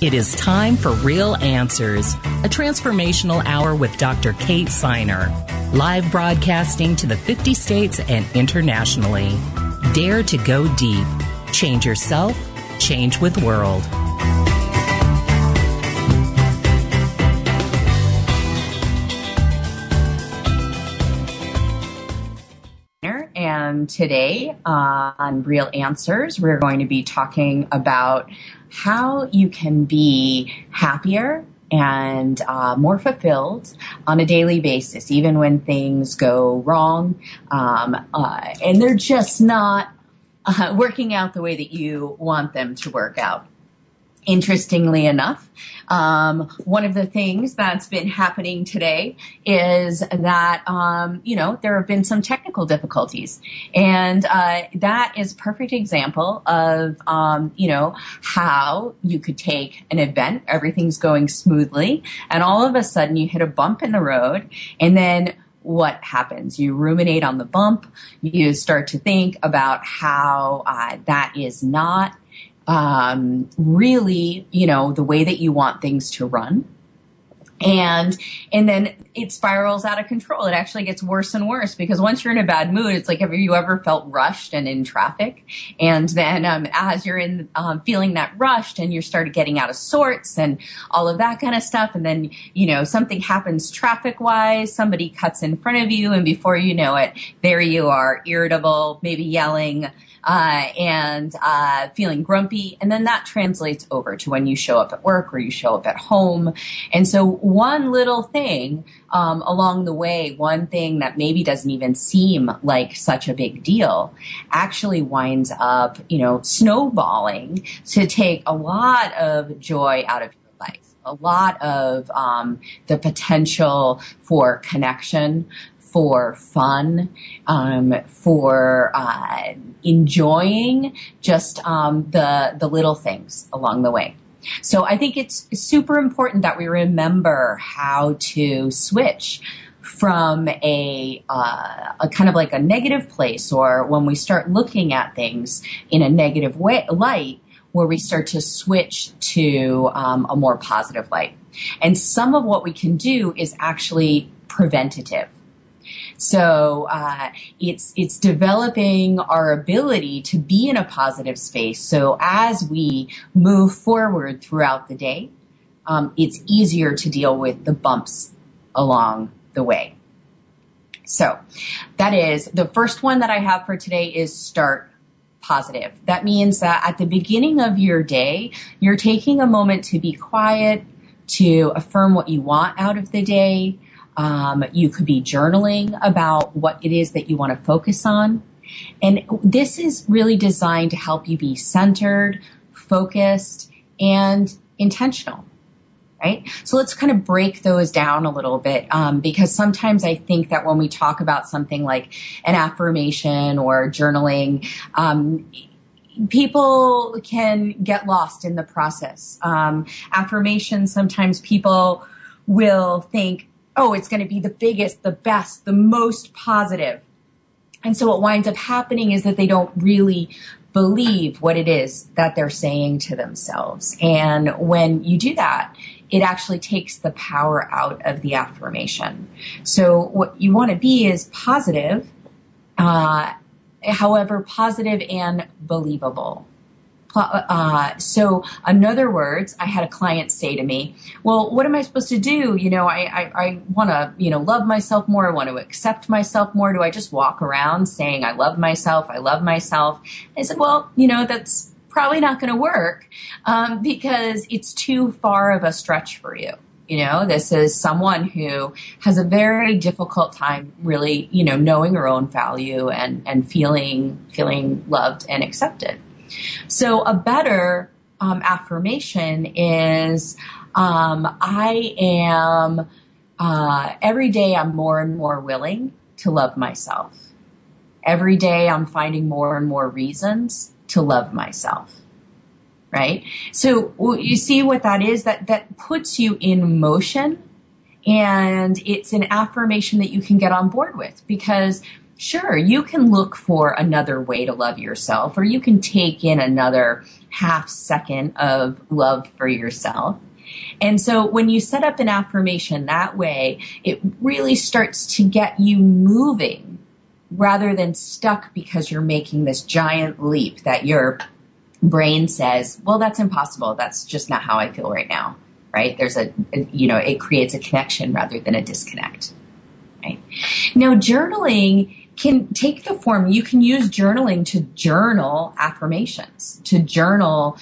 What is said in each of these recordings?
It is time for Real Answers, a transformational hour with Dr. Kate Siner, live broadcasting to the 50 states and internationally. Dare to go deep. Change yourself, change with world. And today on Real Answers, we're going to be talking about how you can be happier and uh, more fulfilled on a daily basis, even when things go wrong um, uh, and they're just not uh, working out the way that you want them to work out. Interestingly enough, um, one of the things that's been happening today is that um, you know there have been some technical difficulties, and uh, that is a perfect example of um, you know how you could take an event, everything's going smoothly, and all of a sudden you hit a bump in the road, and then what happens. You ruminate on the bump. You start to think about how uh, that is not um, really, you know, the way that you want things to run. And, and then it spirals out of control. It actually gets worse and worse because once you're in a bad mood, it's like, have you ever felt rushed and in traffic? And then, um, as you're in, um, feeling that rushed and you start getting out of sorts and all of that kind of stuff. And then, you know, something happens traffic wise, somebody cuts in front of you and before you know it, there you are, irritable, maybe yelling, uh, and uh, feeling grumpy. And then that translates over to when you show up at work or you show up at home. And so one little thing um, along the way, one thing that maybe doesn't even seem like such a big deal actually winds up, you know, snowballing to take a lot of joy out of your life a lot of um, the potential for connection, for fun, um, for uh, enjoying just um, the the little things along the way. So I think it's super important that we remember how to switch from a, uh, a kind of like a negative place or when we start looking at things in a negative way, light where we start to switch to um, a more positive light. And some of what we can do is actually preventative. So uh, it's it's developing our ability to be in a positive space. So as we move forward throughout the day, um, it's easier to deal with the bumps along the way. So that is the first one that I have for today is start positive. That means that at the beginning of your day, you're taking a moment to be quiet, to affirm what you want out of the day, um, you could be journaling about what it is that you want to focus on. And this is really designed to help you be centered, focused, and intentional. Right? So let's kind of break those down a little bit um, because sometimes I think that when we talk about something like an affirmation or journaling, um, people can get lost in the process. Um, affirmation, sometimes people will think, oh, it's going to be the biggest, the best, the most positive. And so what winds up happening is that they don't really believe what it is that they're saying to themselves. And when you do that, it actually takes the power out of the affirmation. So what you want to be is positive, uh, however, positive and believable. Uh, so, in other words, I had a client say to me, "Well, what am I supposed to do? You know, I I, I want to you know love myself more. I want to accept myself more. Do I just walk around saying I love myself? I love myself?" I said, "Well, you know, that's probably not going to work um, because it's too far of a stretch for you." You know, this is someone who has a very difficult time really, you know, knowing her own value and, and feeling, feeling loved and accepted. So a better um, affirmation is um, I am, uh, every day I'm more and more willing to love myself. Every day I'm finding more and more reasons to love myself. Right? So you see what that is? That, that puts you in motion and it's an affirmation that you can get on board with because sure, you can look for another way to love yourself or you can take in another half second of love for yourself. And so when you set up an affirmation that way, it really starts to get you moving rather than stuck because you're making this giant leap that your brain says, well, that's impossible. That's just not how I feel right now right? There's a, you know, it creates a connection rather than a disconnect, right? Now, journaling can take the form, you can use journaling to journal affirmations, to journal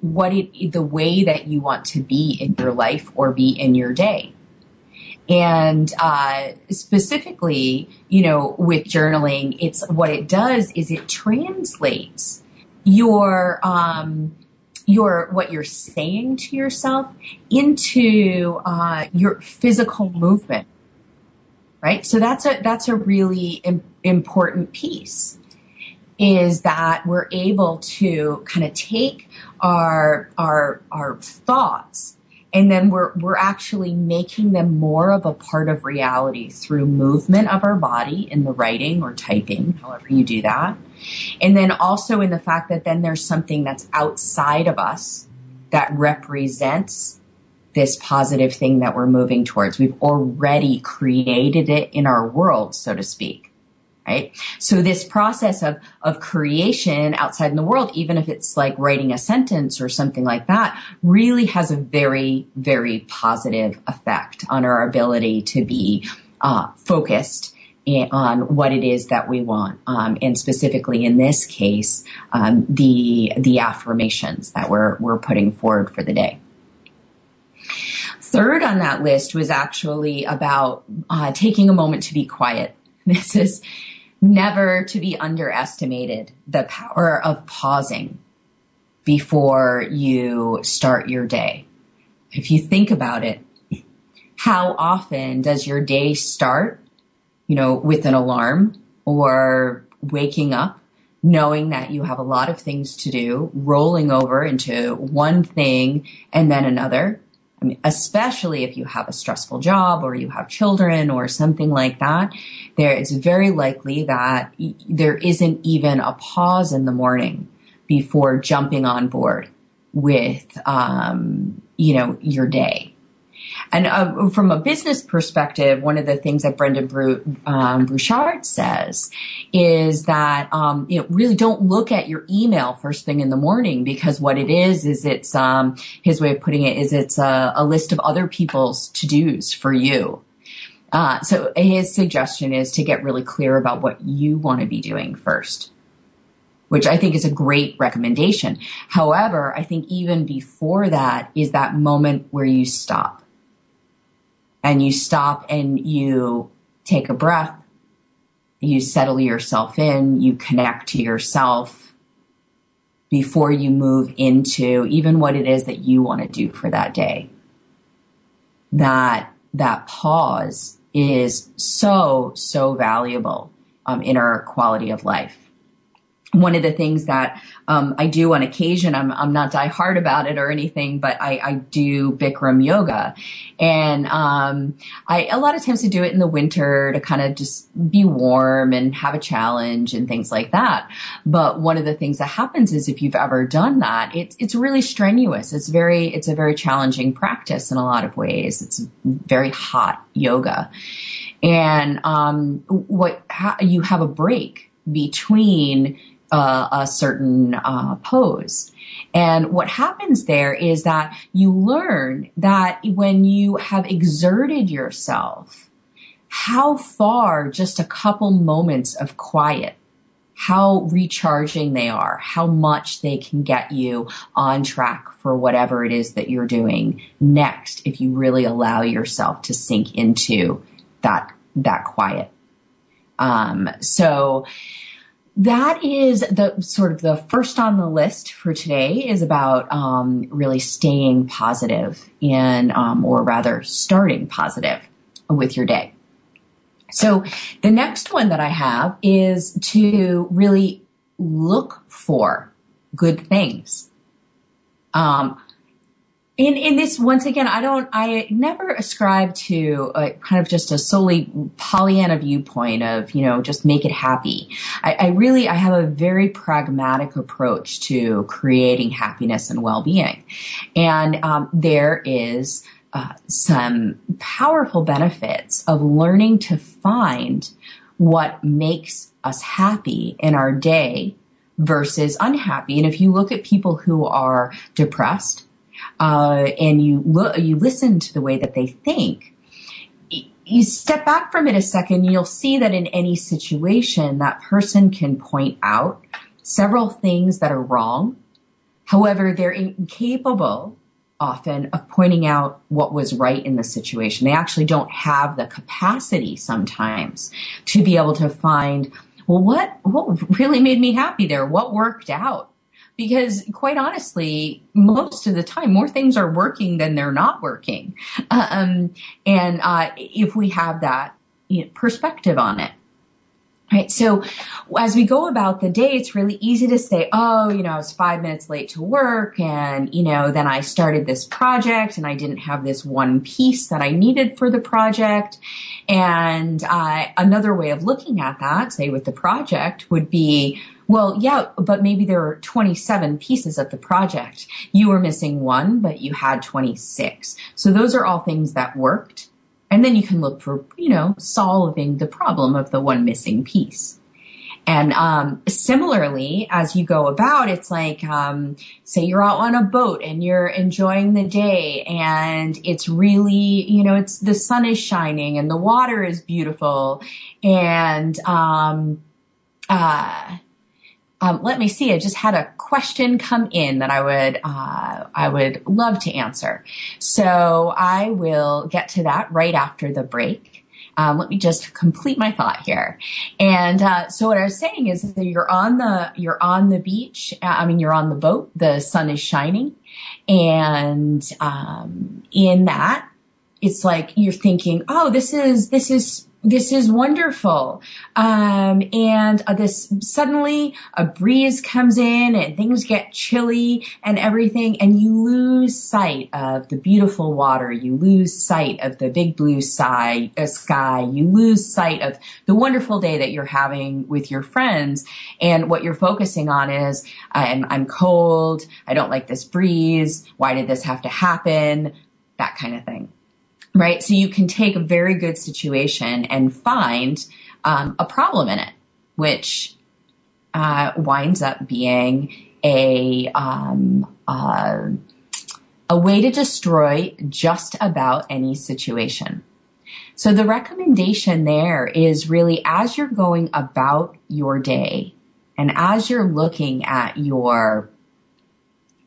what it, the way that you want to be in your life or be in your day. And uh, specifically, you know, with journaling, it's what it does is it translates your um, your what you're saying to yourself into uh, your physical movement right so that's a that's a really important piece is that we're able to kind of take our our our thoughts and then we're we're actually making them more of a part of reality through movement of our body in the writing or typing however you do that and then also in the fact that then there's something that's outside of us that represents this positive thing that we're moving towards. We've already created it in our world, so to speak. Right? So this process of, of creation outside in the world, even if it's like writing a sentence or something like that, really has a very, very positive effect on our ability to be uh, focused on what it is that we want, um, and specifically in this case, um, the the affirmations that we're we're putting forward for the day. Third on that list was actually about uh, taking a moment to be quiet. This is never to be underestimated. The power of pausing before you start your day. If you think about it, how often does your day start you know, with an alarm or waking up knowing that you have a lot of things to do, rolling over into one thing and then another. I mean, especially if you have a stressful job or you have children or something like that, there it's very likely that there isn't even a pause in the morning before jumping on board with, um, you know, your day. And uh, from a business perspective, one of the things that Brendon Bru- um, says is that um, you know really don't look at your email first thing in the morning because what it is is it's um, his way of putting it is it's a, a list of other people's to dos for you. Uh, so his suggestion is to get really clear about what you want to be doing first which I think is a great recommendation. However, I think even before that is that moment where you stop and you stop and you take a breath, you settle yourself in, you connect to yourself before you move into even what it is that you want to do for that day. That, that pause is so, so valuable um, in our quality of life one of the things that um, I do on occasion, I'm, I'm not die hard about it or anything, but I, I do Bikram yoga. And um, I a lot of times I do it in the winter to kind of just be warm and have a challenge and things like that. But one of the things that happens is if you've ever done that, it's it's really strenuous. It's very it's a very challenging practice in a lot of ways. It's very hot yoga. And um, what ha- you have a break between uh, a certain uh, pose. And what happens there is that you learn that when you have exerted yourself, how far just a couple moments of quiet, how recharging they are, how much they can get you on track for whatever it is that you're doing next if you really allow yourself to sink into that, that quiet. Um, so, that is the sort of the first on the list for today is about um, really staying positive in, um, or rather starting positive with your day. So the next one that I have is to really look for good things. Um, in in this once again i don't i never ascribe to a, kind of just a solely pollyanna viewpoint of you know just make it happy. I, I really i have a very pragmatic approach to creating happiness and well-being. And um, there is uh, some powerful benefits of learning to find what makes us happy in our day versus unhappy. And if you look at people who are depressed uh, and you look, you listen to the way that they think, you step back from it a second, you'll see that in any situation, that person can point out several things that are wrong. However, they're incapable often of pointing out what was right in the situation. They actually don't have the capacity sometimes to be able to find, well, what, what really made me happy there? What worked out? Because quite honestly, most of the time, more things are working than they're not working. Um, and uh, if we have that you know, perspective on it. Right. So as we go about the day, it's really easy to say, oh, you know, I was five minutes late to work and, you know, then I started this project and I didn't have this one piece that I needed for the project. And uh, another way of looking at that, say with the project, would be, well, yeah, but maybe there were 27 pieces of the project. You were missing one, but you had 26. So those are all things that worked. And then you can look for, you know, solving the problem of the one missing piece. And um, similarly, as you go about, it's like, um, say you're out on a boat and you're enjoying the day, and it's really, you know, it's the sun is shining and the water is beautiful, and um, uh, um, let me see. I just had a question come in that I would uh, I would love to answer. So I will get to that right after the break. Um, let me just complete my thought here. And uh, so what I was saying is that you're on the you're on the beach. Uh, I mean, you're on the boat. The sun is shining, and um, in that, it's like you're thinking, "Oh, this is this is this is wonderful. Um, and uh, this suddenly a breeze comes in and things get chilly and everything, and you lose sight of the beautiful water. You lose sight of the big blue sky, uh, sky. You lose sight of the wonderful day that you're having with your friends. And what you're focusing on is, I'm, I'm cold. I don't like this breeze. Why did this have to happen? That kind of thing right? So you can take a very good situation and find um, a problem in it, which uh, winds up being a um, uh, a way to destroy just about any situation. So the recommendation there is really as you're going about your day and as you're looking at your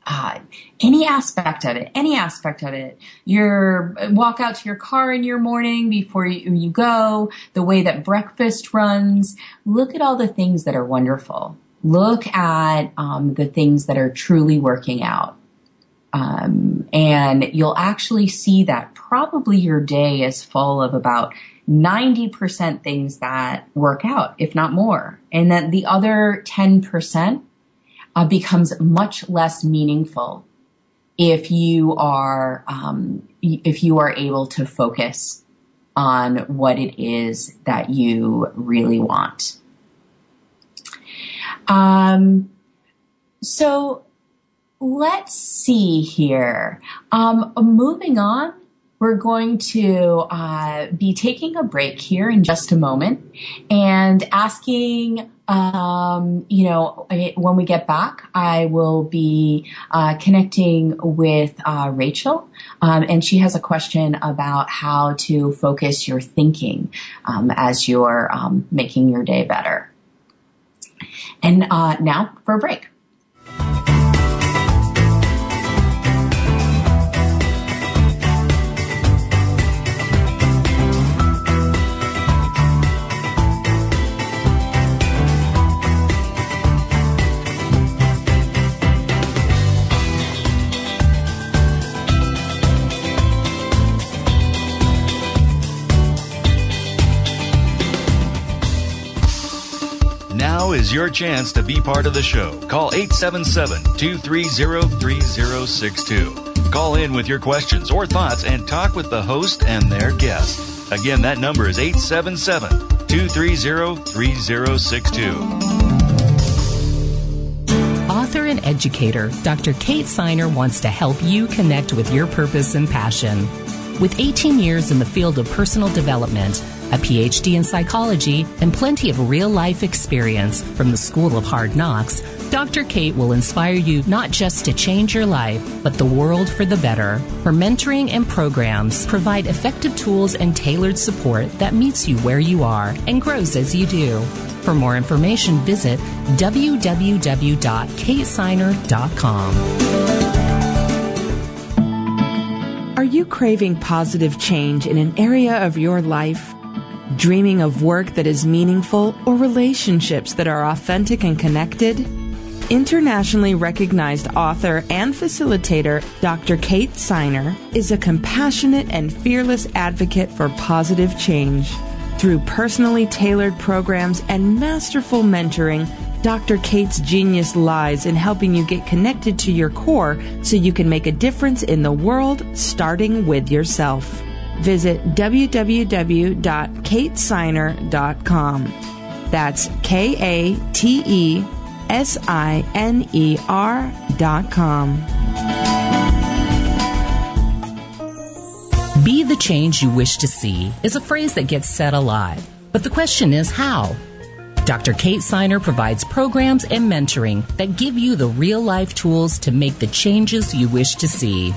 uh, any aspect of it, any aspect of it. Your walk out to your car in your morning before you, you go, the way that breakfast runs. Look at all the things that are wonderful. Look at um, the things that are truly working out. Um, and you'll actually see that probably your day is full of about 90% things that work out, if not more. And that the other 10% uh, becomes much less meaningful if you are um, if you are able to focus on what it is that you really want. Um, so let's see here. Um, moving on, we're going to uh, be taking a break here in just a moment and asking um, you know, when we get back, I will be uh, connecting with uh, Rachel, um, and she has a question about how to focus your thinking um, as you're um, making your day better. And uh, now for a break. Your chance to be part of the show. Call 877 230 3062. Call in with your questions or thoughts and talk with the host and their guest. Again, that number is 877 230 3062 author and educator, Dr. Kate Siner wants to help you connect with your purpose and passion. With 18 years in the field of personal development, a PhD in psychology, and plenty of real life experience from the School of Hard Knocks, Dr. Kate will inspire you not just to change your life, but the world for the better. Her mentoring and programs provide effective tools and tailored support that meets you where you are and grows as you do. For more information, visit www.katesiner.com. Are you craving positive change in an area of your life? Dreaming of work that is meaningful or relationships that are authentic and connected? Internationally recognized author and facilitator Dr. Kate Siner is a compassionate and fearless advocate for positive change. Through personally tailored programs and masterful mentoring, Dr. Kate's genius lies in helping you get connected to your core so you can make a difference in the world, starting with yourself. Visit www.katesiner.com. That's K A T E S I N E R dot com. Be the change you wish to see is a phrase that gets said a lot. But the question is how? Dr. Kate Siner provides programs and mentoring that give you the real life tools to make the changes you wish to see.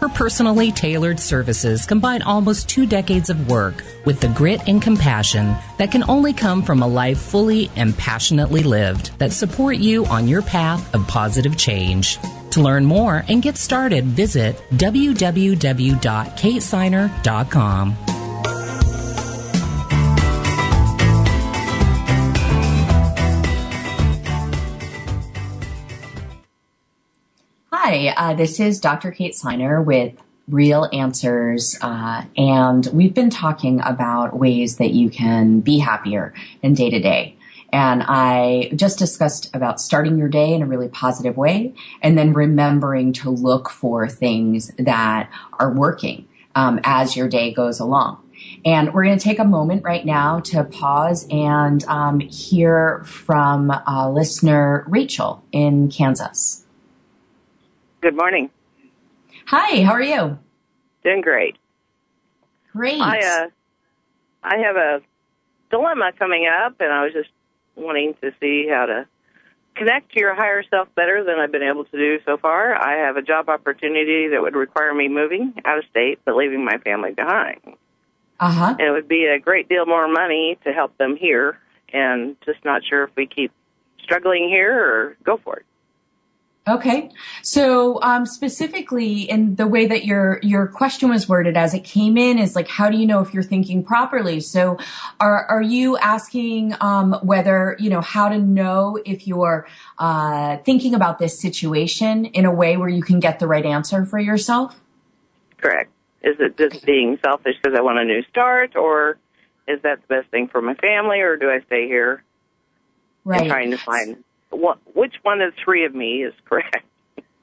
Her personally tailored services combine almost two decades of work with the grit and compassion that can only come from a life fully and passionately lived that support you on your path of positive change. To learn more and get started, visit www.katesiner.com. Hi, uh, this is Dr. Kate Siner with Real Answers, uh, and we've been talking about ways that you can be happier in day to day. And I just discussed about starting your day in a really positive way and then remembering to look for things that are working um, as your day goes along. And we're going to take a moment right now to pause and um, hear from uh, listener Rachel in Kansas. Good morning. Hi, how are you? Doing great. Great. I uh, I have a dilemma coming up, and I was just wanting to see how to connect to your higher self better than I've been able to do so far. I have a job opportunity that would require me moving out of state, but leaving my family behind. Uh huh. And it would be a great deal more money to help them here, and just not sure if we keep struggling here or go for it. Okay. So, um, specifically in the way that your, your question was worded as it came in is like, how do you know if you're thinking properly? So are, are you asking, um, whether, you know, how to know if you're, uh, thinking about this situation in a way where you can get the right answer for yourself? Correct. Is it just being selfish because I want a new start or is that the best thing for my family or do I stay here Right. and trying to find what, which one of the three of me is correct?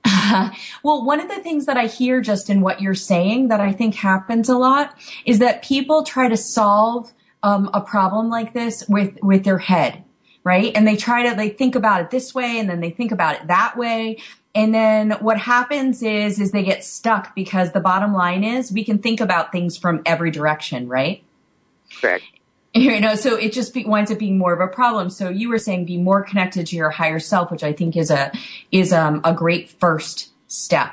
well, one of the things that I hear just in what you're saying that I think happens a lot is that people try to solve um, a problem like this with with their head, right? And they try to they think about it this way, and then they think about it that way. And then what happens is is they get stuck because the bottom line is we can think about things from every direction, right? Correct. You know, so it just be, winds up being more of a problem. So you were saying be more connected to your higher self, which I think is a is um, a great first step.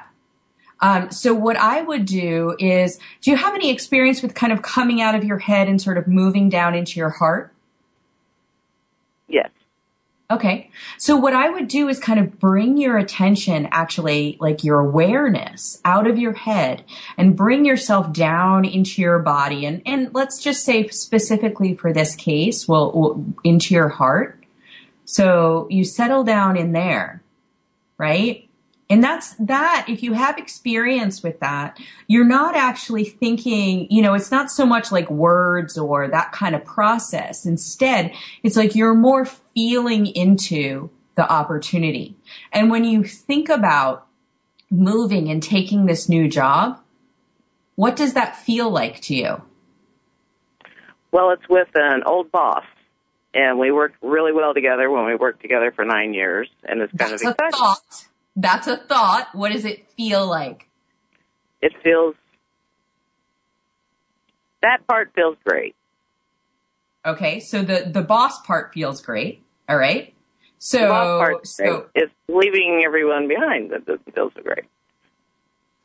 Um, so what I would do is, do you have any experience with kind of coming out of your head and sort of moving down into your heart? Yes. Okay. So what I would do is kind of bring your attention, actually, like your awareness out of your head and bring yourself down into your body. And, and let's just say specifically for this case, well, well into your heart. So you settle down in there, right? And that's that. If you have experience with that, you're not actually thinking, you know, it's not so much like words or that kind of process. Instead, it's like you're more feeling into the opportunity. And when you think about moving and taking this new job, what does that feel like to you? Well, it's with an old boss, and we worked really well together when we worked together for nine years, and it's kind That's of a exciting. That's a thought. What does it feel like? It feels that part feels great. Okay, so the the boss part feels great. All right. So The boss part's so. It's leaving everyone behind that doesn't feel so great.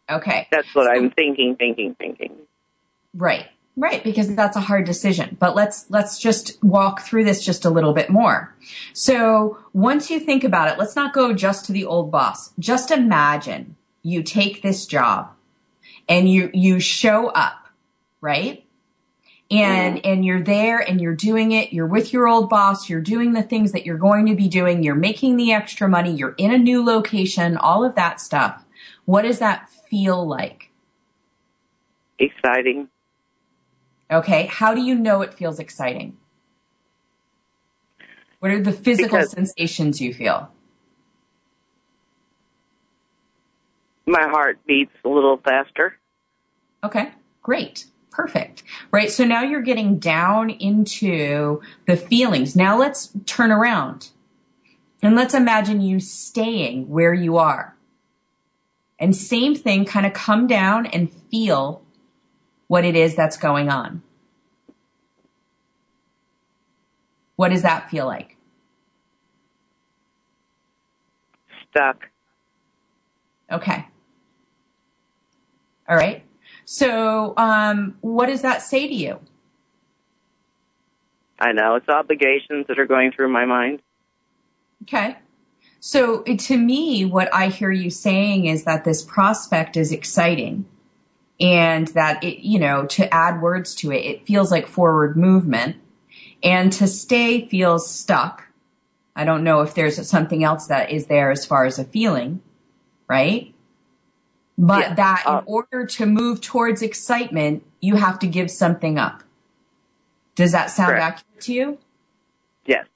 okay. That's what I'm thinking, thinking, thinking. Right. Right, because that's a hard decision. But let's let's just walk through this just a little bit more. So, once you think about it, let's not go just to the old boss. Just imagine you take this job and you you show up, right? And and you're there and you're doing it, you're with your old boss, you're doing the things that you're going to be doing, you're making the extra money, you're in a new location, all of that stuff. What does that feel like? Exciting. Okay. How do you know it feels exciting? What are the physical Because- sensations you feel? My heart beats a little faster. Okay. Great. Perfect. Right. So now you're getting down into the feelings. Now let's turn around and let's imagine you staying where you are. And same thing, kind of come down and feel what it is that's going on. What does that feel like? Stuck. Okay. All right. So, um, what does that say to you? I know it's obligations that are going through my mind. Okay. So, to me, what I hear you saying is that this prospect is exciting and that it, you know, to add words to it, it feels like forward movement and to stay feels stuck. I don't know if there's something else that is there as far as a feeling, right? But Yeah. that in Uh, order to move towards excitement, you have to give something up. Does that sound Correct. accurate to you? Yes.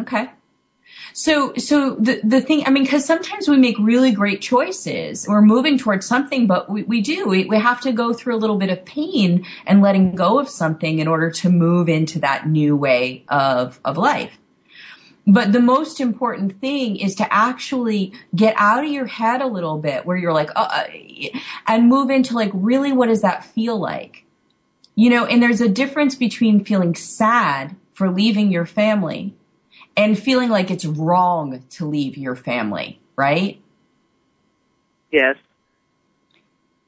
Okay. So, so the, the thing, I mean, cause sometimes we make really great choices. We're moving towards something, but we, we do, we, we have to go through a little bit of pain and letting go of something in order to move into that new way of, of life. But the most important thing is to actually get out of your head a little bit where you're like, uh, uh, and move into like, really, what does that feel like? You know, and there's a difference between feeling sad for leaving your family and feeling like it's wrong to leave your family, right? Yes.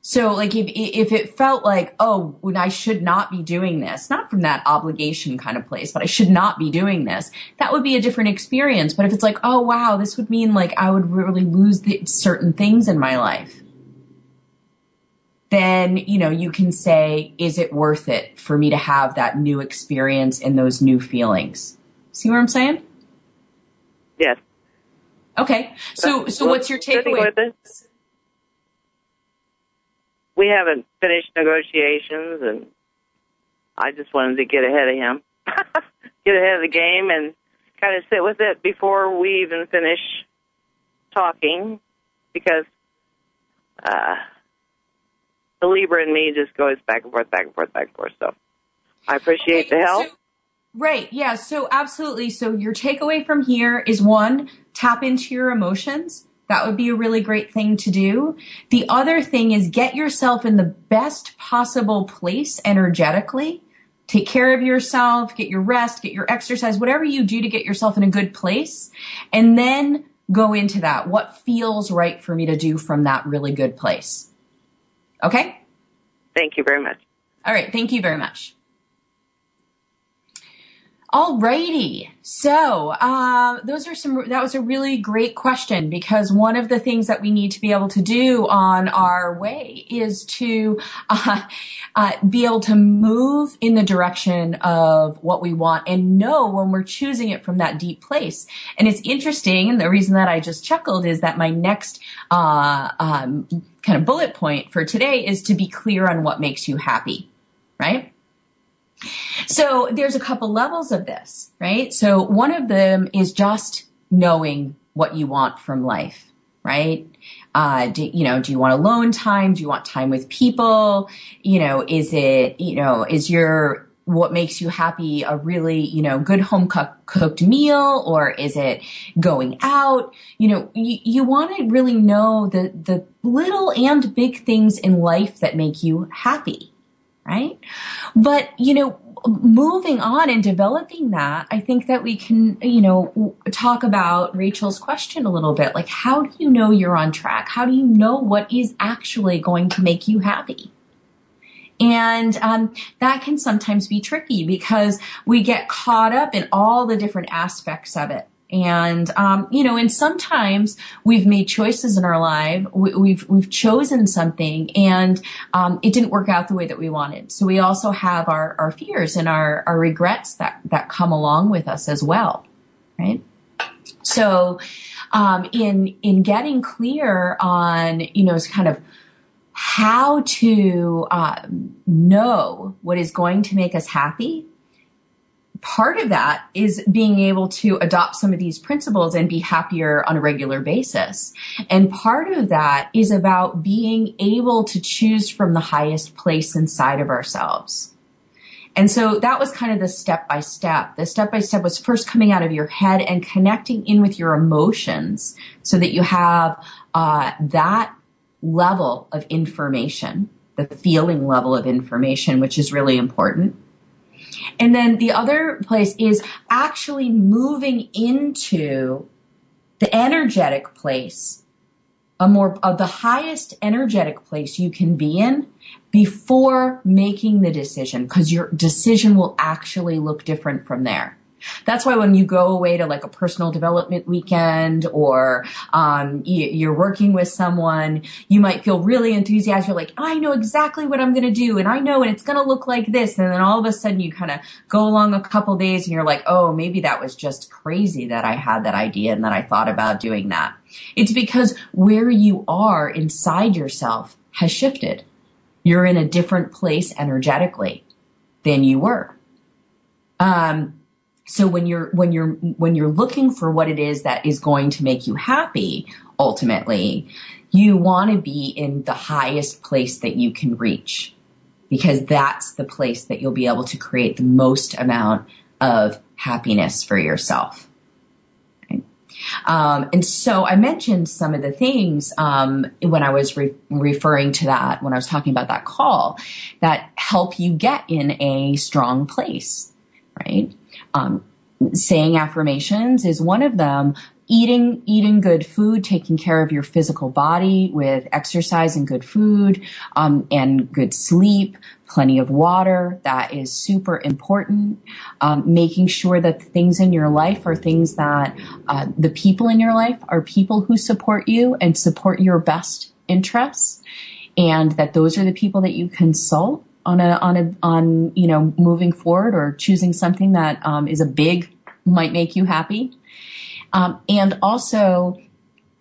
So like if if it felt like oh when I should not be doing this, not from that obligation kind of place, but I should not be doing this, that would be a different experience. But if it's like oh wow, this would mean like I would really lose the, certain things in my life, then you know you can say is it worth it for me to have that new experience and those new feelings? See what I'm saying? Yes. Okay. So so what's your takeaway? We haven't finished negotiations, and I just wanted to get ahead of him, get ahead of the game, and kind of sit with it before we even finish talking, because uh, the Libra in me just goes back and forth, back and forth, back and forth. So I appreciate the help. so- right. Yeah. So absolutely. So your takeaway from here is one, tap into your emotions. That would be a really great thing to do. The other thing is get yourself in the best possible place energetically. Take care of yourself, get your rest, get your exercise, whatever you do to get yourself in a good place. And then go into that. What feels right for me to do from that really good place? Okay? Thank you very much. All right. Thank you very much. Alrighty. So, uh, those are some, that was a really great question because one of the things that we need to be able to do on our way is to, uh, uh, be able to move in the direction of what we want and know when we're choosing it from that deep place. And it's interesting. And the reason that I just chuckled is that my next, uh, um, kind of bullet point for today is to be clear on what makes you happy, right? So there's a couple levels of this, right? So one of them is just knowing what you want from life, right? Uh, do, you know, do you want alone time? Do you want time with people? You know, is it, you know, is your, what makes you happy a really, you know, good home cooked meal or is it going out? You know, you, you want to really know the, the little and big things in life that make you happy right? But, you know, moving on and developing that, I think that we can, you know, talk about Rachel's question a little bit. Like, how do you know you're on track? How do you know what is actually going to make you happy? And um, that can sometimes be tricky because we get caught up in all the different aspects of it. And, um, you know, and sometimes we've made choices in our life. We, we've, we've chosen something and, um, it didn't work out the way that we wanted. So we also have our, our fears and our, our regrets that, that come along with us as well. Right. So, um, in, in getting clear on, you know, kind of, how to uh, know what is going to make us happy part of that is being able to adopt some of these principles and be happier on a regular basis. And part of that is about being able to choose from the highest place inside of ourselves. And so that was kind of the step by step. The step by step was first coming out of your head and connecting in with your emotions so that you have uh, that level of information, the feeling level of information, which is really important. And then the other place is actually moving into the energetic place, a more, of the highest energetic place you can be in before making the decision, because your decision will actually look different from there. That's why when you go away to like a personal development weekend or um, you, are working with someone, you might feel really enthusiastic. You're like, I know exactly what I'm going to do, and I know, and it's going to look like this. And then all of a sudden, you kind of go along a couple days, and you're like, oh, maybe that was just crazy that I had that idea and that I thought about doing that. It's because where you are inside yourself has shifted. You're in a different place energetically than you were. Um, so when you're, when you're, when you're looking for what it is that is going to make you happy, ultimately, you want to be in the highest place that you can reach because that's the place that you'll be able to create the most amount of happiness for yourself. Um, and so I mentioned some of the things um, when I was re- referring to that, when I was talking about that call, that help you get in a strong place, right? Um, saying affirmations is one of them. Eating, eating good food, taking care of your physical body with exercise and good food, um, and good sleep, plenty of water. That is super important. Um, making sure that the things in your life are things that uh, the people in your life are people who support you and support your best interests, and that those are the people that you consult on a on a on you know moving forward or choosing something that um, is a big might make you happy, um, and also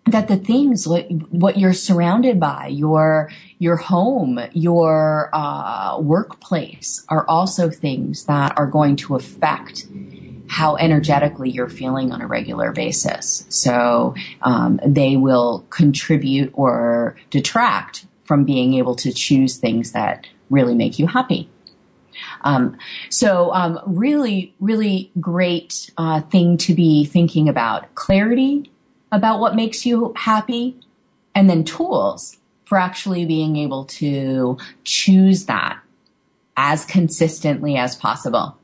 that the things what, what you're surrounded by your your home your uh, workplace are also things that are going to affect how energetically you're feeling on a regular basis. So um, they will contribute or detract from being able to choose things that really make you happy. Um, so, um, really, really great uh, thing to be thinking about clarity about what makes you happy, and then tools for actually being able to choose that as consistently as possible.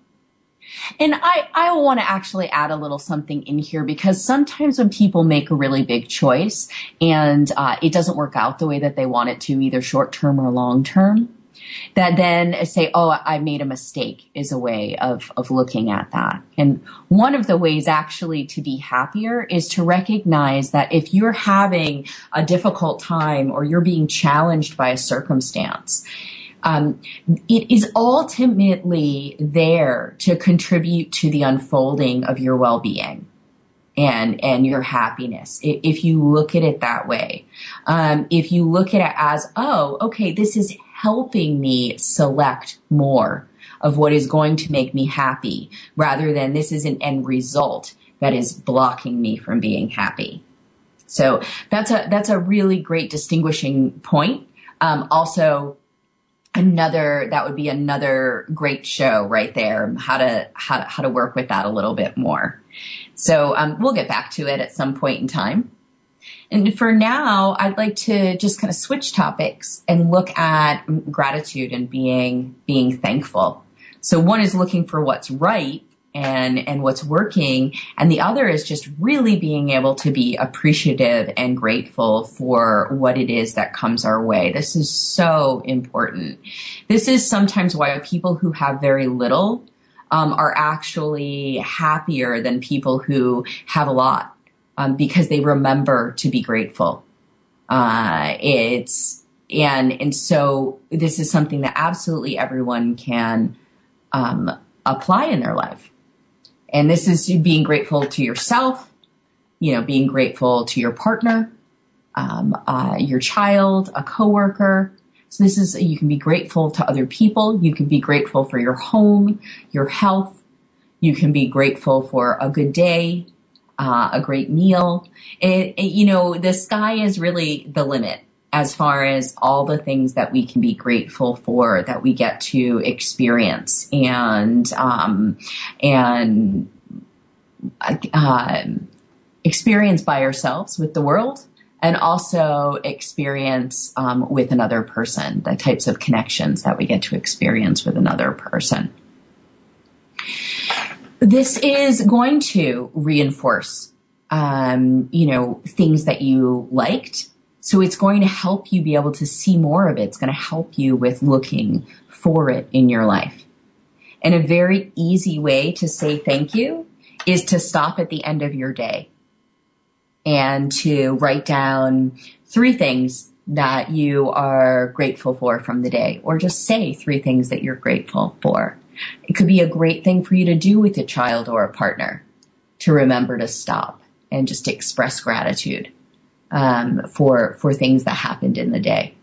And I, I want to actually add a little something in here because sometimes when people make a really big choice and uh, it doesn't work out the way that they want it to, either short term or long term, that then say, oh, I made a mistake is a way of, of looking at that. And one of the ways actually to be happier is to recognize that if you're having a difficult time or you're being challenged by a circumstance, um, it is ultimately there to contribute to the unfolding of your well-being and and your happiness if you look at it that way um, if you look at it as oh okay this is helping me select more of what is going to make me happy rather than this is an end result that is blocking me from being happy. So that's a that's a really great distinguishing point. Um, also another that would be another great show right there how to how to, how to work with that a little bit more. So um, we'll get back to it at some point in time and for now i'd like to just kind of switch topics and look at gratitude and being being thankful. So one is looking for what's right and and what's working and the other is just really being able to be appreciative and grateful for what it is that comes our way. This is so important. This is sometimes why people who have very little um, are actually happier than people who have a lot um, because they remember to be grateful uh, it's and and so this is something that absolutely everyone can um, apply in their life and this is being grateful to yourself, you know, being grateful to your partner, um, uh, your child, a coworker. So this is, you can be grateful to other people. You can be grateful for your home, your health. You can be grateful for a good day, uh, a great meal. It, it, you know, the sky is really the limit as far as all the things that we can be grateful for that we get to experience and um, and uh, experience by ourselves with the world and also experience um, with another person the types of connections that we get to experience with another person this is going to reinforce um, you know things that you liked so it's going to help you be able to see more of it. It's going to help you with looking for it in your life. And a very easy way to say thank you is to stop at the end of your day and to write down three things that you are grateful for from the day, or just say three things that you're grateful for. It could be a great thing for you to do with a child or a partner to remember to stop and just express gratitude um, for for things that happened in the day.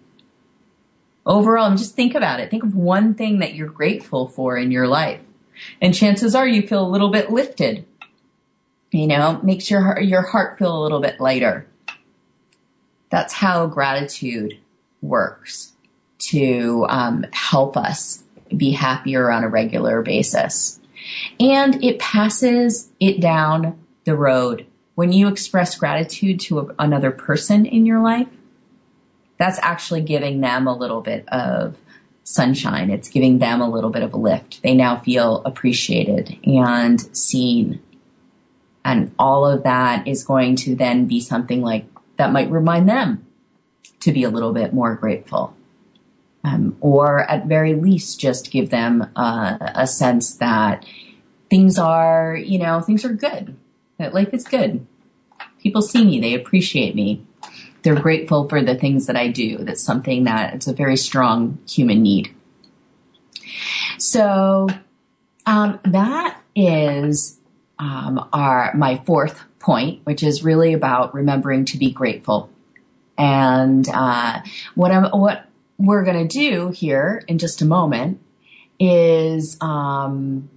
Overall, just think about it. Think of one thing that you're grateful for in your life, and chances are you feel a little bit lifted. You know, makes your your heart feel a little bit lighter. That's how gratitude works to um, help us be happier on a regular basis. And it passes it down the road when you express gratitude to a, another person in your life, that's actually giving them a little bit of sunshine. It's giving them a little bit of a lift. They now feel appreciated and seen. And all of that is going to then be something like that might remind them to be a little bit more grateful. Um, or at very least just give them uh, a sense that things are, you know, things are good that life is good. People see me, they appreciate me. They're grateful for the things that I do. That's something that it's a very strong human need. So um, that is um, our my fourth point, which is really about remembering to be grateful. And uh, what I'm what we're going to do here in just a moment is um,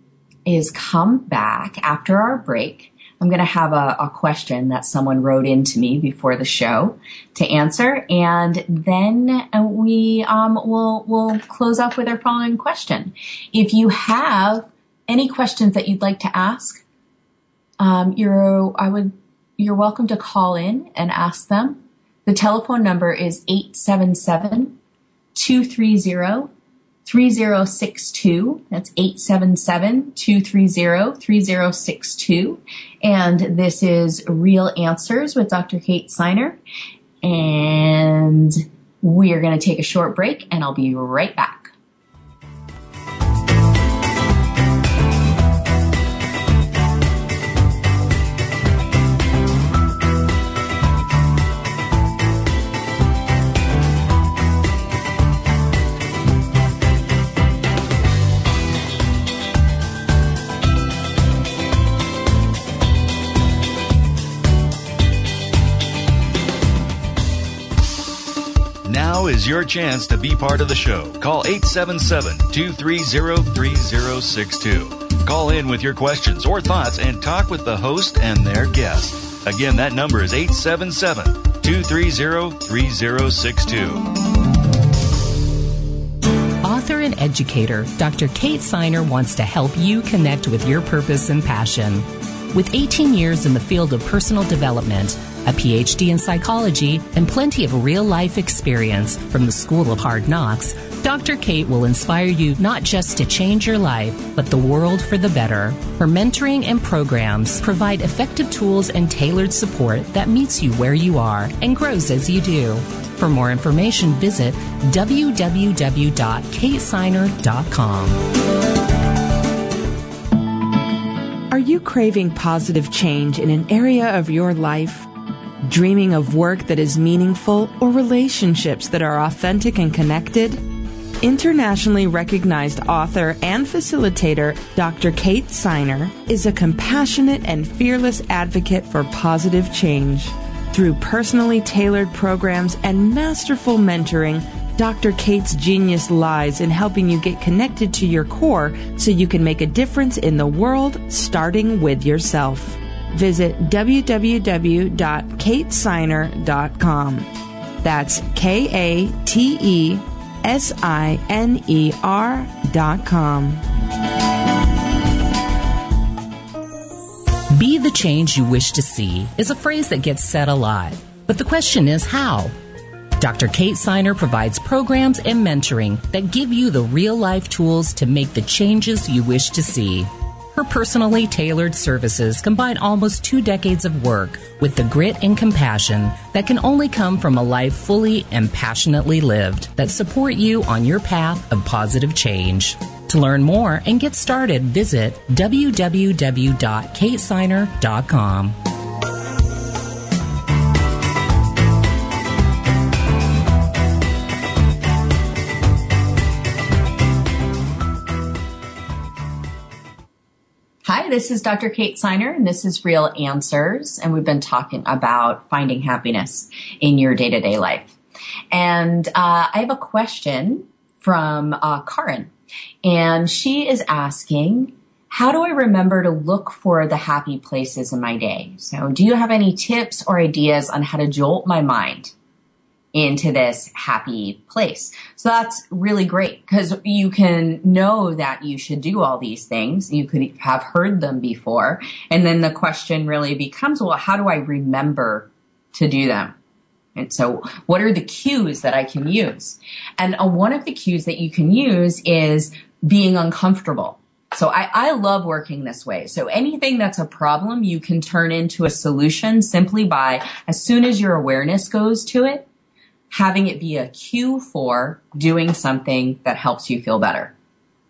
is come back after our break I'm going to have a, a, question that someone wrote into me before the show to answer, and then we um, will will close up with our following question. If you have any questions that you'd like to ask, um, you're I would you're welcome to call in and ask them. The telephone number is 877 230 3062. That's 877-230-3062. And this is Real Answers with Dr. Kate Siner. And we are going to take a short break and I'll be right back. Your chance to be part of the show. Call 877 230 3062. Call in with your questions or thoughts and talk with the host and their guest. Again, that number is 877 230 3062 author and educator, Dr. Kate Siner wants to help you connect with your purpose and passion. With 18 years in the field of personal development, a PhD in psychology, and plenty of real life experience from the School of Hard Knocks, Dr. Kate will inspire you not just to change your life, but the world for the better. Her mentoring and programs provide effective tools and tailored support that meets you where you are and grows as you do. For more information, visit www.katesiner.com. Are you craving positive change in an area of your life? Dreaming of work that is meaningful or relationships that are authentic and connected? Internationally recognized author and facilitator Dr. Kate Siner is a compassionate and fearless advocate for positive change. Through personally tailored programs and masterful mentoring, Dr. Kate's genius lies in helping you get connected to your core so you can make a difference in the world, starting with yourself. Visit www.katesiner.com. That's K A T E S I N E R dot com. Be the change you wish to see is a phrase that gets said a lot. But the question is how? Dr. Kate Siner provides programs and mentoring that give you the real life tools to make the changes you wish to see. Her personally tailored services combine almost two decades of work with the grit and compassion that can only come from a life fully and passionately lived that support you on your path of positive change. To learn more and get started, visit www.katesiner.com. this is Dr. Kate Siner, and this is Real Answers, and we've been talking about finding happiness in your day to day life. And uh, I have a question from uh, Karin. And she is asking, how do I remember to look for the happy places in my day? So do you have any tips or ideas on how to jolt my mind into this happy place? So that's really great because you can know that you should do all these things. You could have heard them before. And then the question really becomes, well, how do I remember to do them? And so what are the cues that I can use? And uh, one of the cues that you can use is being uncomfortable. So I, I love working this way. So anything that's a problem, you can turn into a solution simply by, as soon as your awareness goes to it, having it be a cue for doing something that helps you feel better,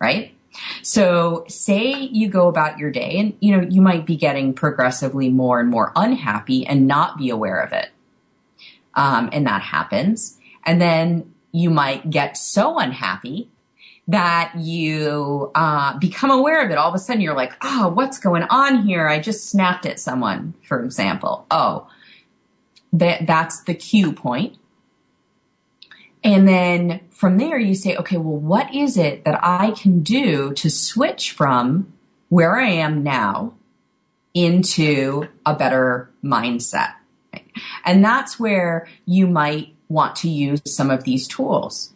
right? So say you go about your day and, you know, you might be getting progressively more and more unhappy and not be aware of it. Um, and that happens. And then you might get so unhappy that you uh, become aware of it. All of a sudden, you're like, "Oh, what's going on here?" I just snapped at someone, for example. Oh, that that's the cue point. And then from there, you say, "Okay, well, what is it that I can do to switch from where I am now into a better mindset?" And that's where you might want to use some of these tools.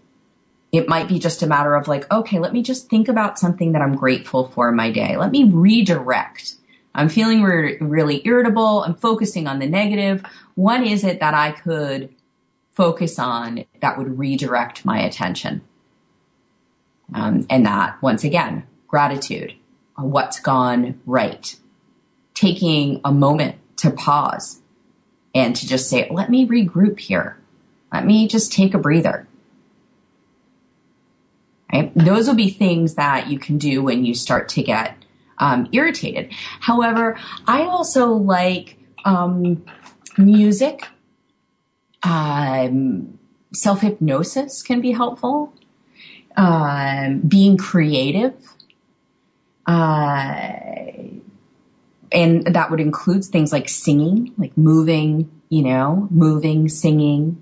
It might be just a matter of like, okay, let me just think about something that I'm grateful for in my day. Let me redirect. I'm feeling re- really irritable. I'm focusing on the negative. What is it that I could focus on that would redirect my attention? Um, and that, once again, gratitude. What's gone right? Taking a moment to pause and to just say, let me regroup here. Let me just take a breather. Right? Those will be things that you can do when you start to get um, irritated. However, I also like um, music. Um, Self hypnosis can be helpful. Um, being creative. Uh, and that would include things like singing, like moving, you know, moving, singing,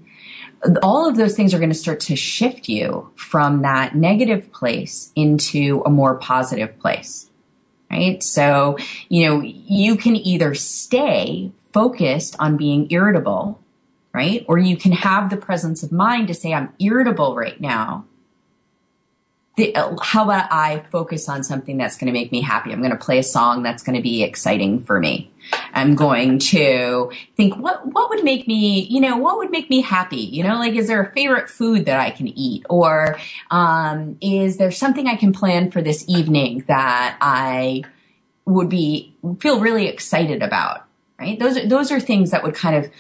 all of those things are going to start to shift you from that negative place into a more positive place. Right. So, you know, you can either stay focused on being irritable, right? Or you can have the presence of mind to say, I'm irritable right now the, how about I focus on something that's going to make me happy? I'm going to play a song that's going to be exciting for me. I'm going to think what what would make me, you know, what would make me happy? You know, like is there a favorite food that I can eat, or um, is there something I can plan for this evening that I would be feel really excited about? Right? Those are those are things that would kind of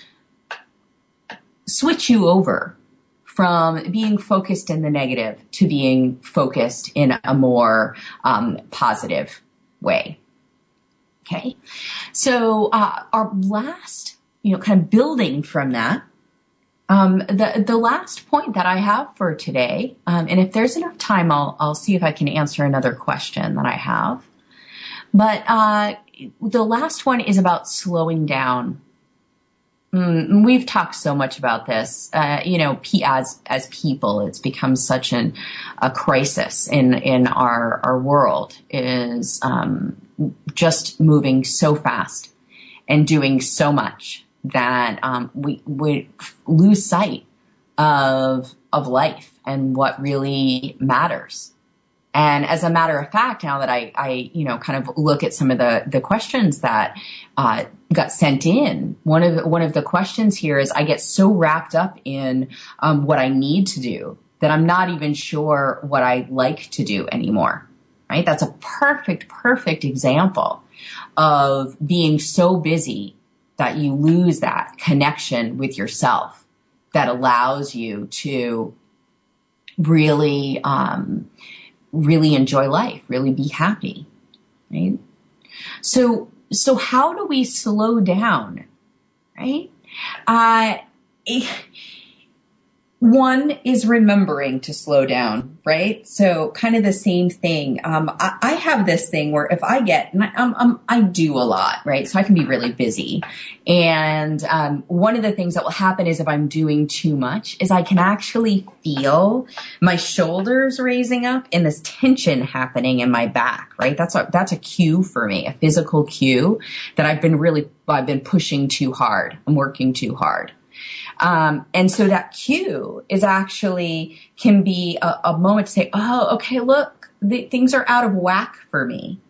switch you over from being focused in the negative to being focused in a more um, positive way. Okay, so uh, our last, you know, kind of building from that. Um, the the last point that I have for today, um, and if there's enough time, I'll I'll see if I can answer another question that I have. But uh, the last one is about slowing down Mm, we've talked so much about this. Uh, you know, as as people, it's become such an a crisis in in our our world. Is um, just moving so fast and doing so much that um, we we lose sight of of life and what really matters. And as a matter of fact, now that I, I, you know, kind of look at some of the, the questions that, uh, got sent in, one of the, one of the questions here is I get so wrapped up in, um, what I need to do that I'm not even sure what I like to do anymore. Right? That's a perfect, perfect example of being so busy that you lose that connection with yourself that allows you to really, um, really enjoy life, really be happy, right? So, so how do we slow down, right? Uh, one is remembering to slow down, right? So kind of the same thing. Um, I, I, have this thing where if I get, and I, um, um, I do a lot, right? So I can be really busy. And um, one of the things that will happen is if I'm doing too much is I can actually feel my shoulders raising up and this tension happening in my back, right? That's a, that's a cue for me, a physical cue that I've been really, I've been pushing too hard. I'm working too hard. Um, and so that cue is actually can be a, a moment to say, oh, okay, look, the, things are out of whack for me.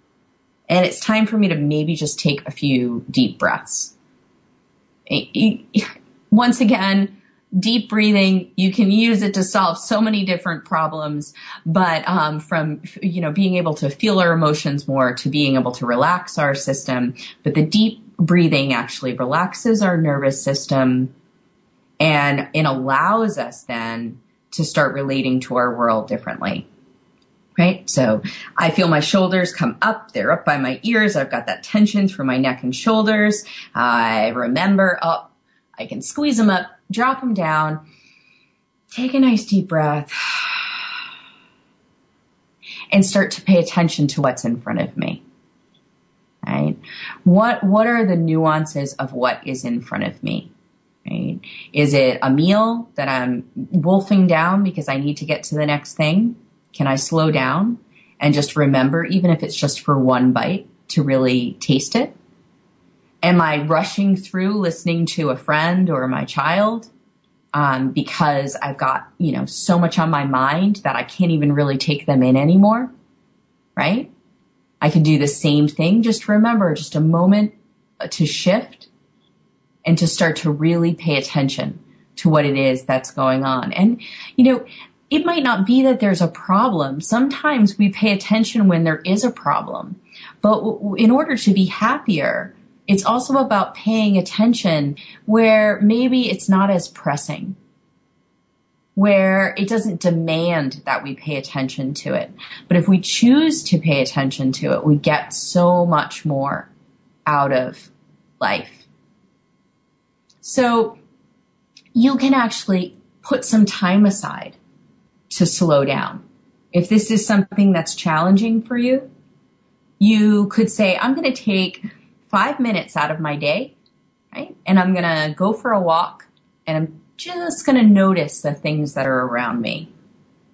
And it's time for me to maybe just take a few deep breaths. Once again, deep breathing you can use it to solve so many different problems but um, from you know being able to feel our emotions more to being able to relax our system but the deep breathing actually relaxes our nervous system and it allows us then to start relating to our world differently. Right? So I feel my shoulders come up. They're up by my ears. I've got that tension through my neck and shoulders. I remember, oh, I can squeeze them up, drop them down, take a nice deep breath, and start to pay attention to what's in front of me. Right? What, what are the nuances of what is in front of me? Right? Is it a meal that I'm wolfing down because I need to get to the next thing? Can I slow down and just remember, even if it's just for one bite, to really taste it? Am I rushing through listening to a friend or my child? Um, because I've got, you know, so much on my mind that I can't even really take them in anymore. Right? I can do the same thing. Just remember, just a moment to shift and to start to really pay attention to what it is that's going on. And, you know, it might not be that there's a problem. Sometimes we pay attention when there is a problem. But in order to be happier, it's also about paying attention where maybe it's not as pressing, where it doesn't demand that we pay attention to it. But if we choose to pay attention to it, we get so much more out of life. So you can actually put some time aside to slow down. If this is something that's challenging for you, you could say, I'm going to take five minutes out of my day, right? And I'm going to go for a walk and I'm just going to notice the things that are around me,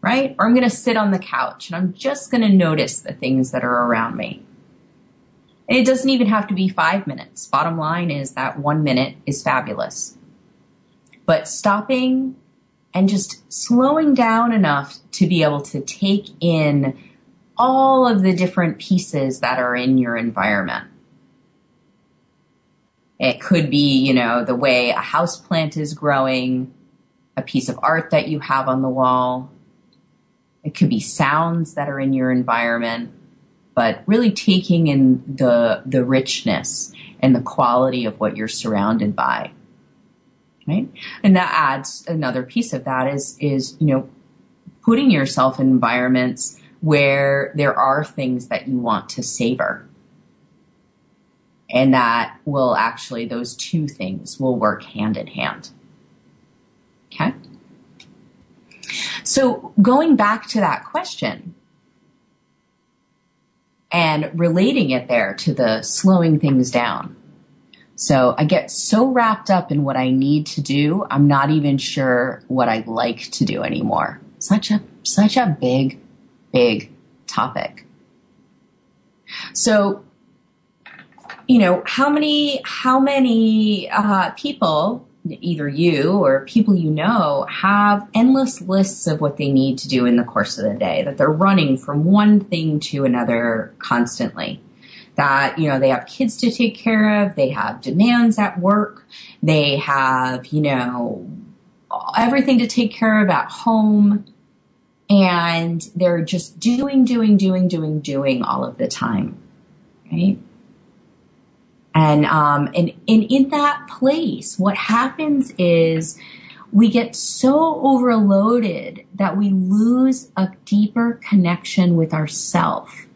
right? Or I'm going to sit on the couch and I'm just going to notice the things that are around me. And it doesn't even have to be five minutes. Bottom line is that one minute is fabulous. But stopping and just slowing down enough to be able to take in all of the different pieces that are in your environment. It could be, you know, the way a house plant is growing, a piece of art that you have on the wall. It could be sounds that are in your environment, but really taking in the, the richness and the quality of what you're surrounded by. Right? And that adds another piece of that is, is, you know, putting yourself in environments where there are things that you want to savor. And that will actually, those two things will work hand in hand. Okay. So going back to that question and relating it there to the slowing things down. So I get so wrapped up in what I need to do, I'm not even sure what I like to do anymore. Such a, such a big big topic. So, you know, how many, how many uh, people, either you or people you know, have endless lists of what they need to do in the course of the day, that they're running from one thing to another constantly. That, you know, they have kids to take care of, they have demands at work, they have, you know, everything to take care of at home and they're just doing, doing, doing, doing, doing all of the time, right? And um, and, and in that place, what happens is we get so overloaded that we lose a deeper connection with ourself.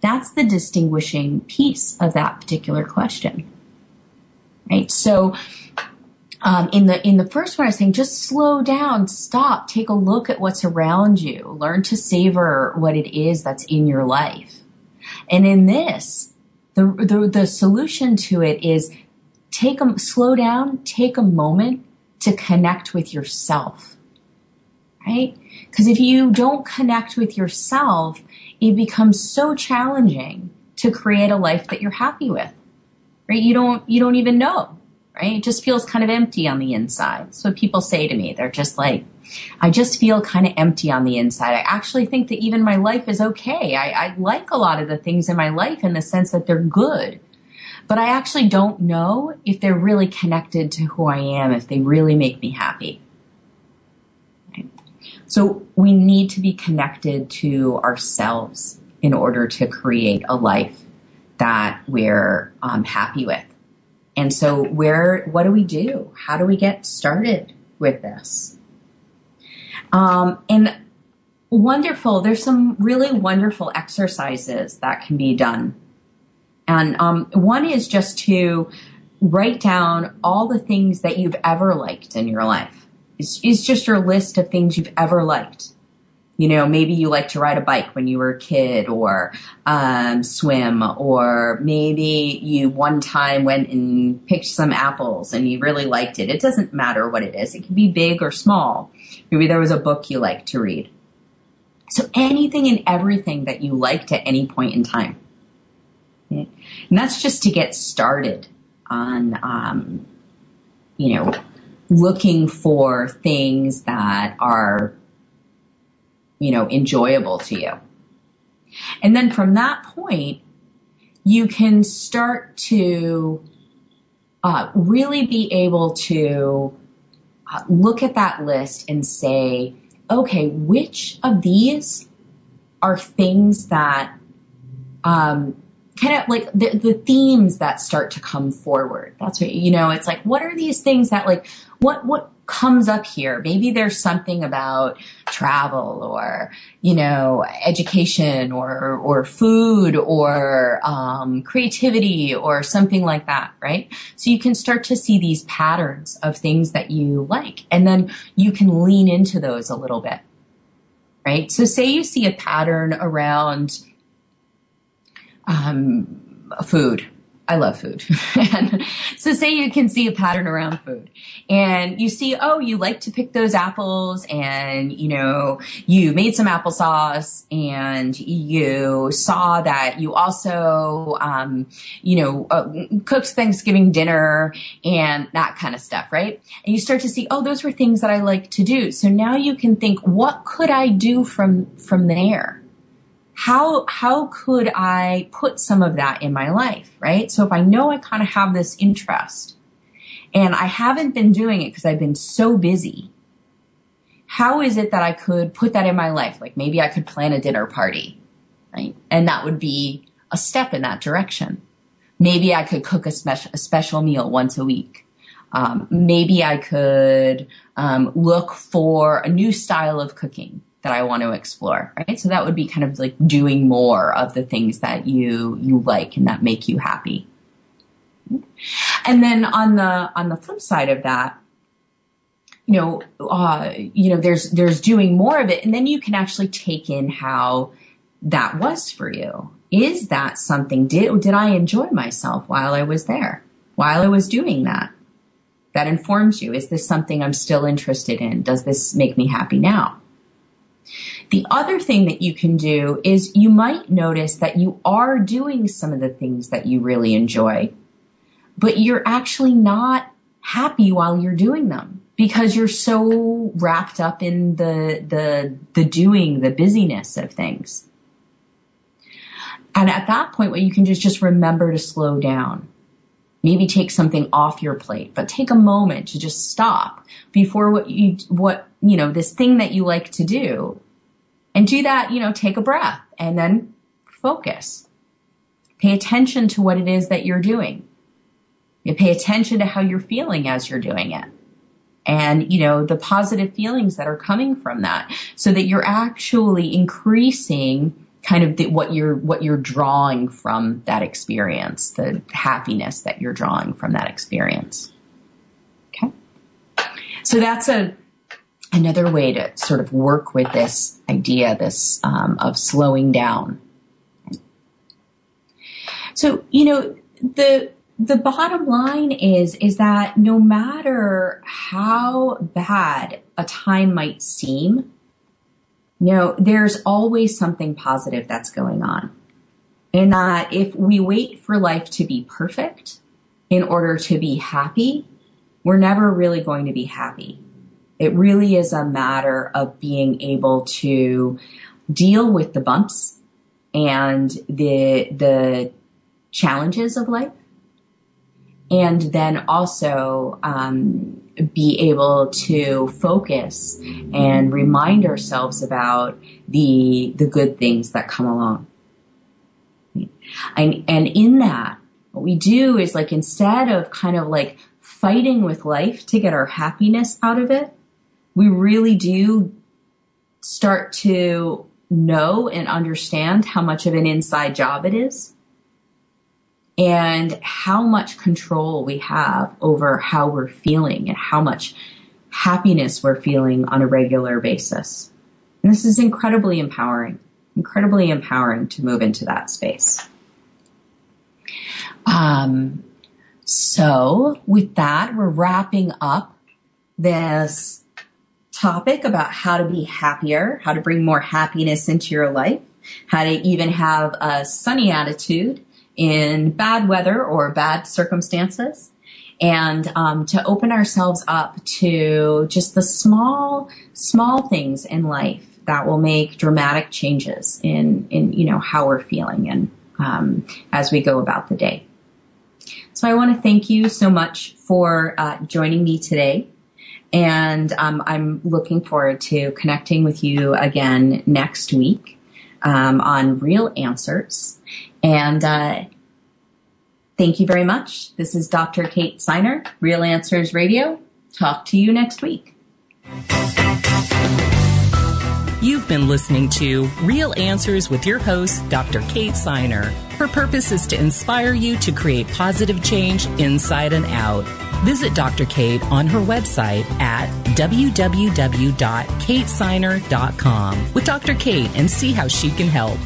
That's the distinguishing piece of that particular question, right? So um, in the in the first one, I was saying just slow down, stop, take a look at what's around you, learn to savor what it is that's in your life. And in this, the the, the solution to it is take a slow down, take a moment to connect with yourself, right? Because if you don't connect with yourself, it becomes so challenging to create a life that you're happy with, right? You don't you don't even know right? It just feels kind of empty on the inside. So people say to me, they're just like, I just feel kind of empty on the inside. I actually think that even my life is okay. I, I like a lot of the things in my life in the sense that they're good. But I actually don't know if they're really connected to who I am, if they really make me happy. So we need to be connected to ourselves in order to create a life that we're um, happy with. And so where, what do we do? How do we get started with this? Um, and wonderful, there's some really wonderful exercises that can be done. And um, one is just to write down all the things that you've ever liked in your life. It's, it's just your list of things you've ever liked. You know, maybe you like to ride a bike when you were a kid or um, swim, or maybe you one time went and picked some apples and you really liked it. It doesn't matter what it is. It can be big or small. Maybe there was a book you liked to read. So anything and everything that you liked at any point in time. And that's just to get started on, um, you know, looking for things that are you know, enjoyable to you. And then from that point, you can start to uh, really be able to uh, look at that list and say, okay, which of these are things that um, kind of like the, the themes that start to come forward. That's what, you know, it's like, what are these things that like, what, what, comes up here. Maybe there's something about travel or, you know, education or, or food or, um, creativity or something like that, right? So you can start to see these patterns of things that you like and then you can lean into those a little bit, right? So say you see a pattern around, um, food I love food. and so say you can see a pattern around food and you see, oh, you like to pick those apples and, you know, you made some applesauce and you saw that you also, um, you know, uh, cooked Thanksgiving dinner and that kind of stuff, right? And you start to see, oh, those were things that I like to do. So now you can think, what could I do from, from there? How how could I put some of that in my life, right? So if I know I kind of have this interest and I haven't been doing it because I've been so busy, how is it that I could put that in my life? Like maybe I could plan a dinner party, right? And that would be a step in that direction. Maybe I could cook a special a special meal once a week. Um, maybe I could um, look for a new style of cooking that I want to explore, right? So that would be kind of like doing more of the things that you you like and that make you happy. And then on the on the flip side of that, you know, uh, you know, there's there's doing more of it, and then you can actually take in how that was for you. Is that something? Did did I enjoy myself while I was there? While I was doing that? That informs you. Is this something I'm still interested in? Does this make me happy now? The other thing that you can do is you might notice that you are doing some of the things that you really enjoy, but you're actually not happy while you're doing them because you're so wrapped up in the, the, the doing, the busyness of things. And at that point, what you can just, just remember to slow down. Maybe take something off your plate, but take a moment to just stop before what you, what, you know, this thing that you like to do and do that, you know, take a breath and then focus. Pay attention to what it is that you're doing. You pay attention to how you're feeling as you're doing it. And, you know, the positive feelings that are coming from that so that you're actually increasing kind of the, what you're, what you're drawing from that experience, the happiness that you're drawing from that experience. Okay. So that's a, another way to sort of work with this idea, this um, of slowing down. So you know the the bottom line is is that no matter how bad a time might seem, you know there's always something positive that's going on, and that if we wait for life to be perfect in order to be happy, we're never really going to be happy it really is a matter of being able to deal with the bumps and the, the challenges of life. And then also, um, be able to focus and remind ourselves about the, the good things that come along. And, and in that, what we do is like instead of kind of like fighting with life to get our happiness out of it, we really do start to know and understand how much of an inside job it is and how much control we have over how we're feeling and how much happiness we're feeling on a regular basis. And this is incredibly empowering, incredibly empowering to move into that space. Um, so with that, we're wrapping up this topic about how to be happier, how to bring more happiness into your life, how to even have a sunny attitude in bad weather or bad circumstances, and um, to open ourselves up to just the small, small things in life that will make dramatic changes in, in you know how we're feeling and um, as we go about the day. So I want to thank you so much for uh, joining me today. And um, I'm looking forward to connecting with you again next week um, on Real Answers. And uh, thank you very much. This is Dr. Kate Siner, Real Answers Radio. Talk to you next week. You've been listening to Real Answers with your host, Dr. Kate Siner. Her purpose is to inspire you to create positive change inside and out. Visit Dr. Kate on her website at www.katesiner.com with Dr. Kate and see how she can help.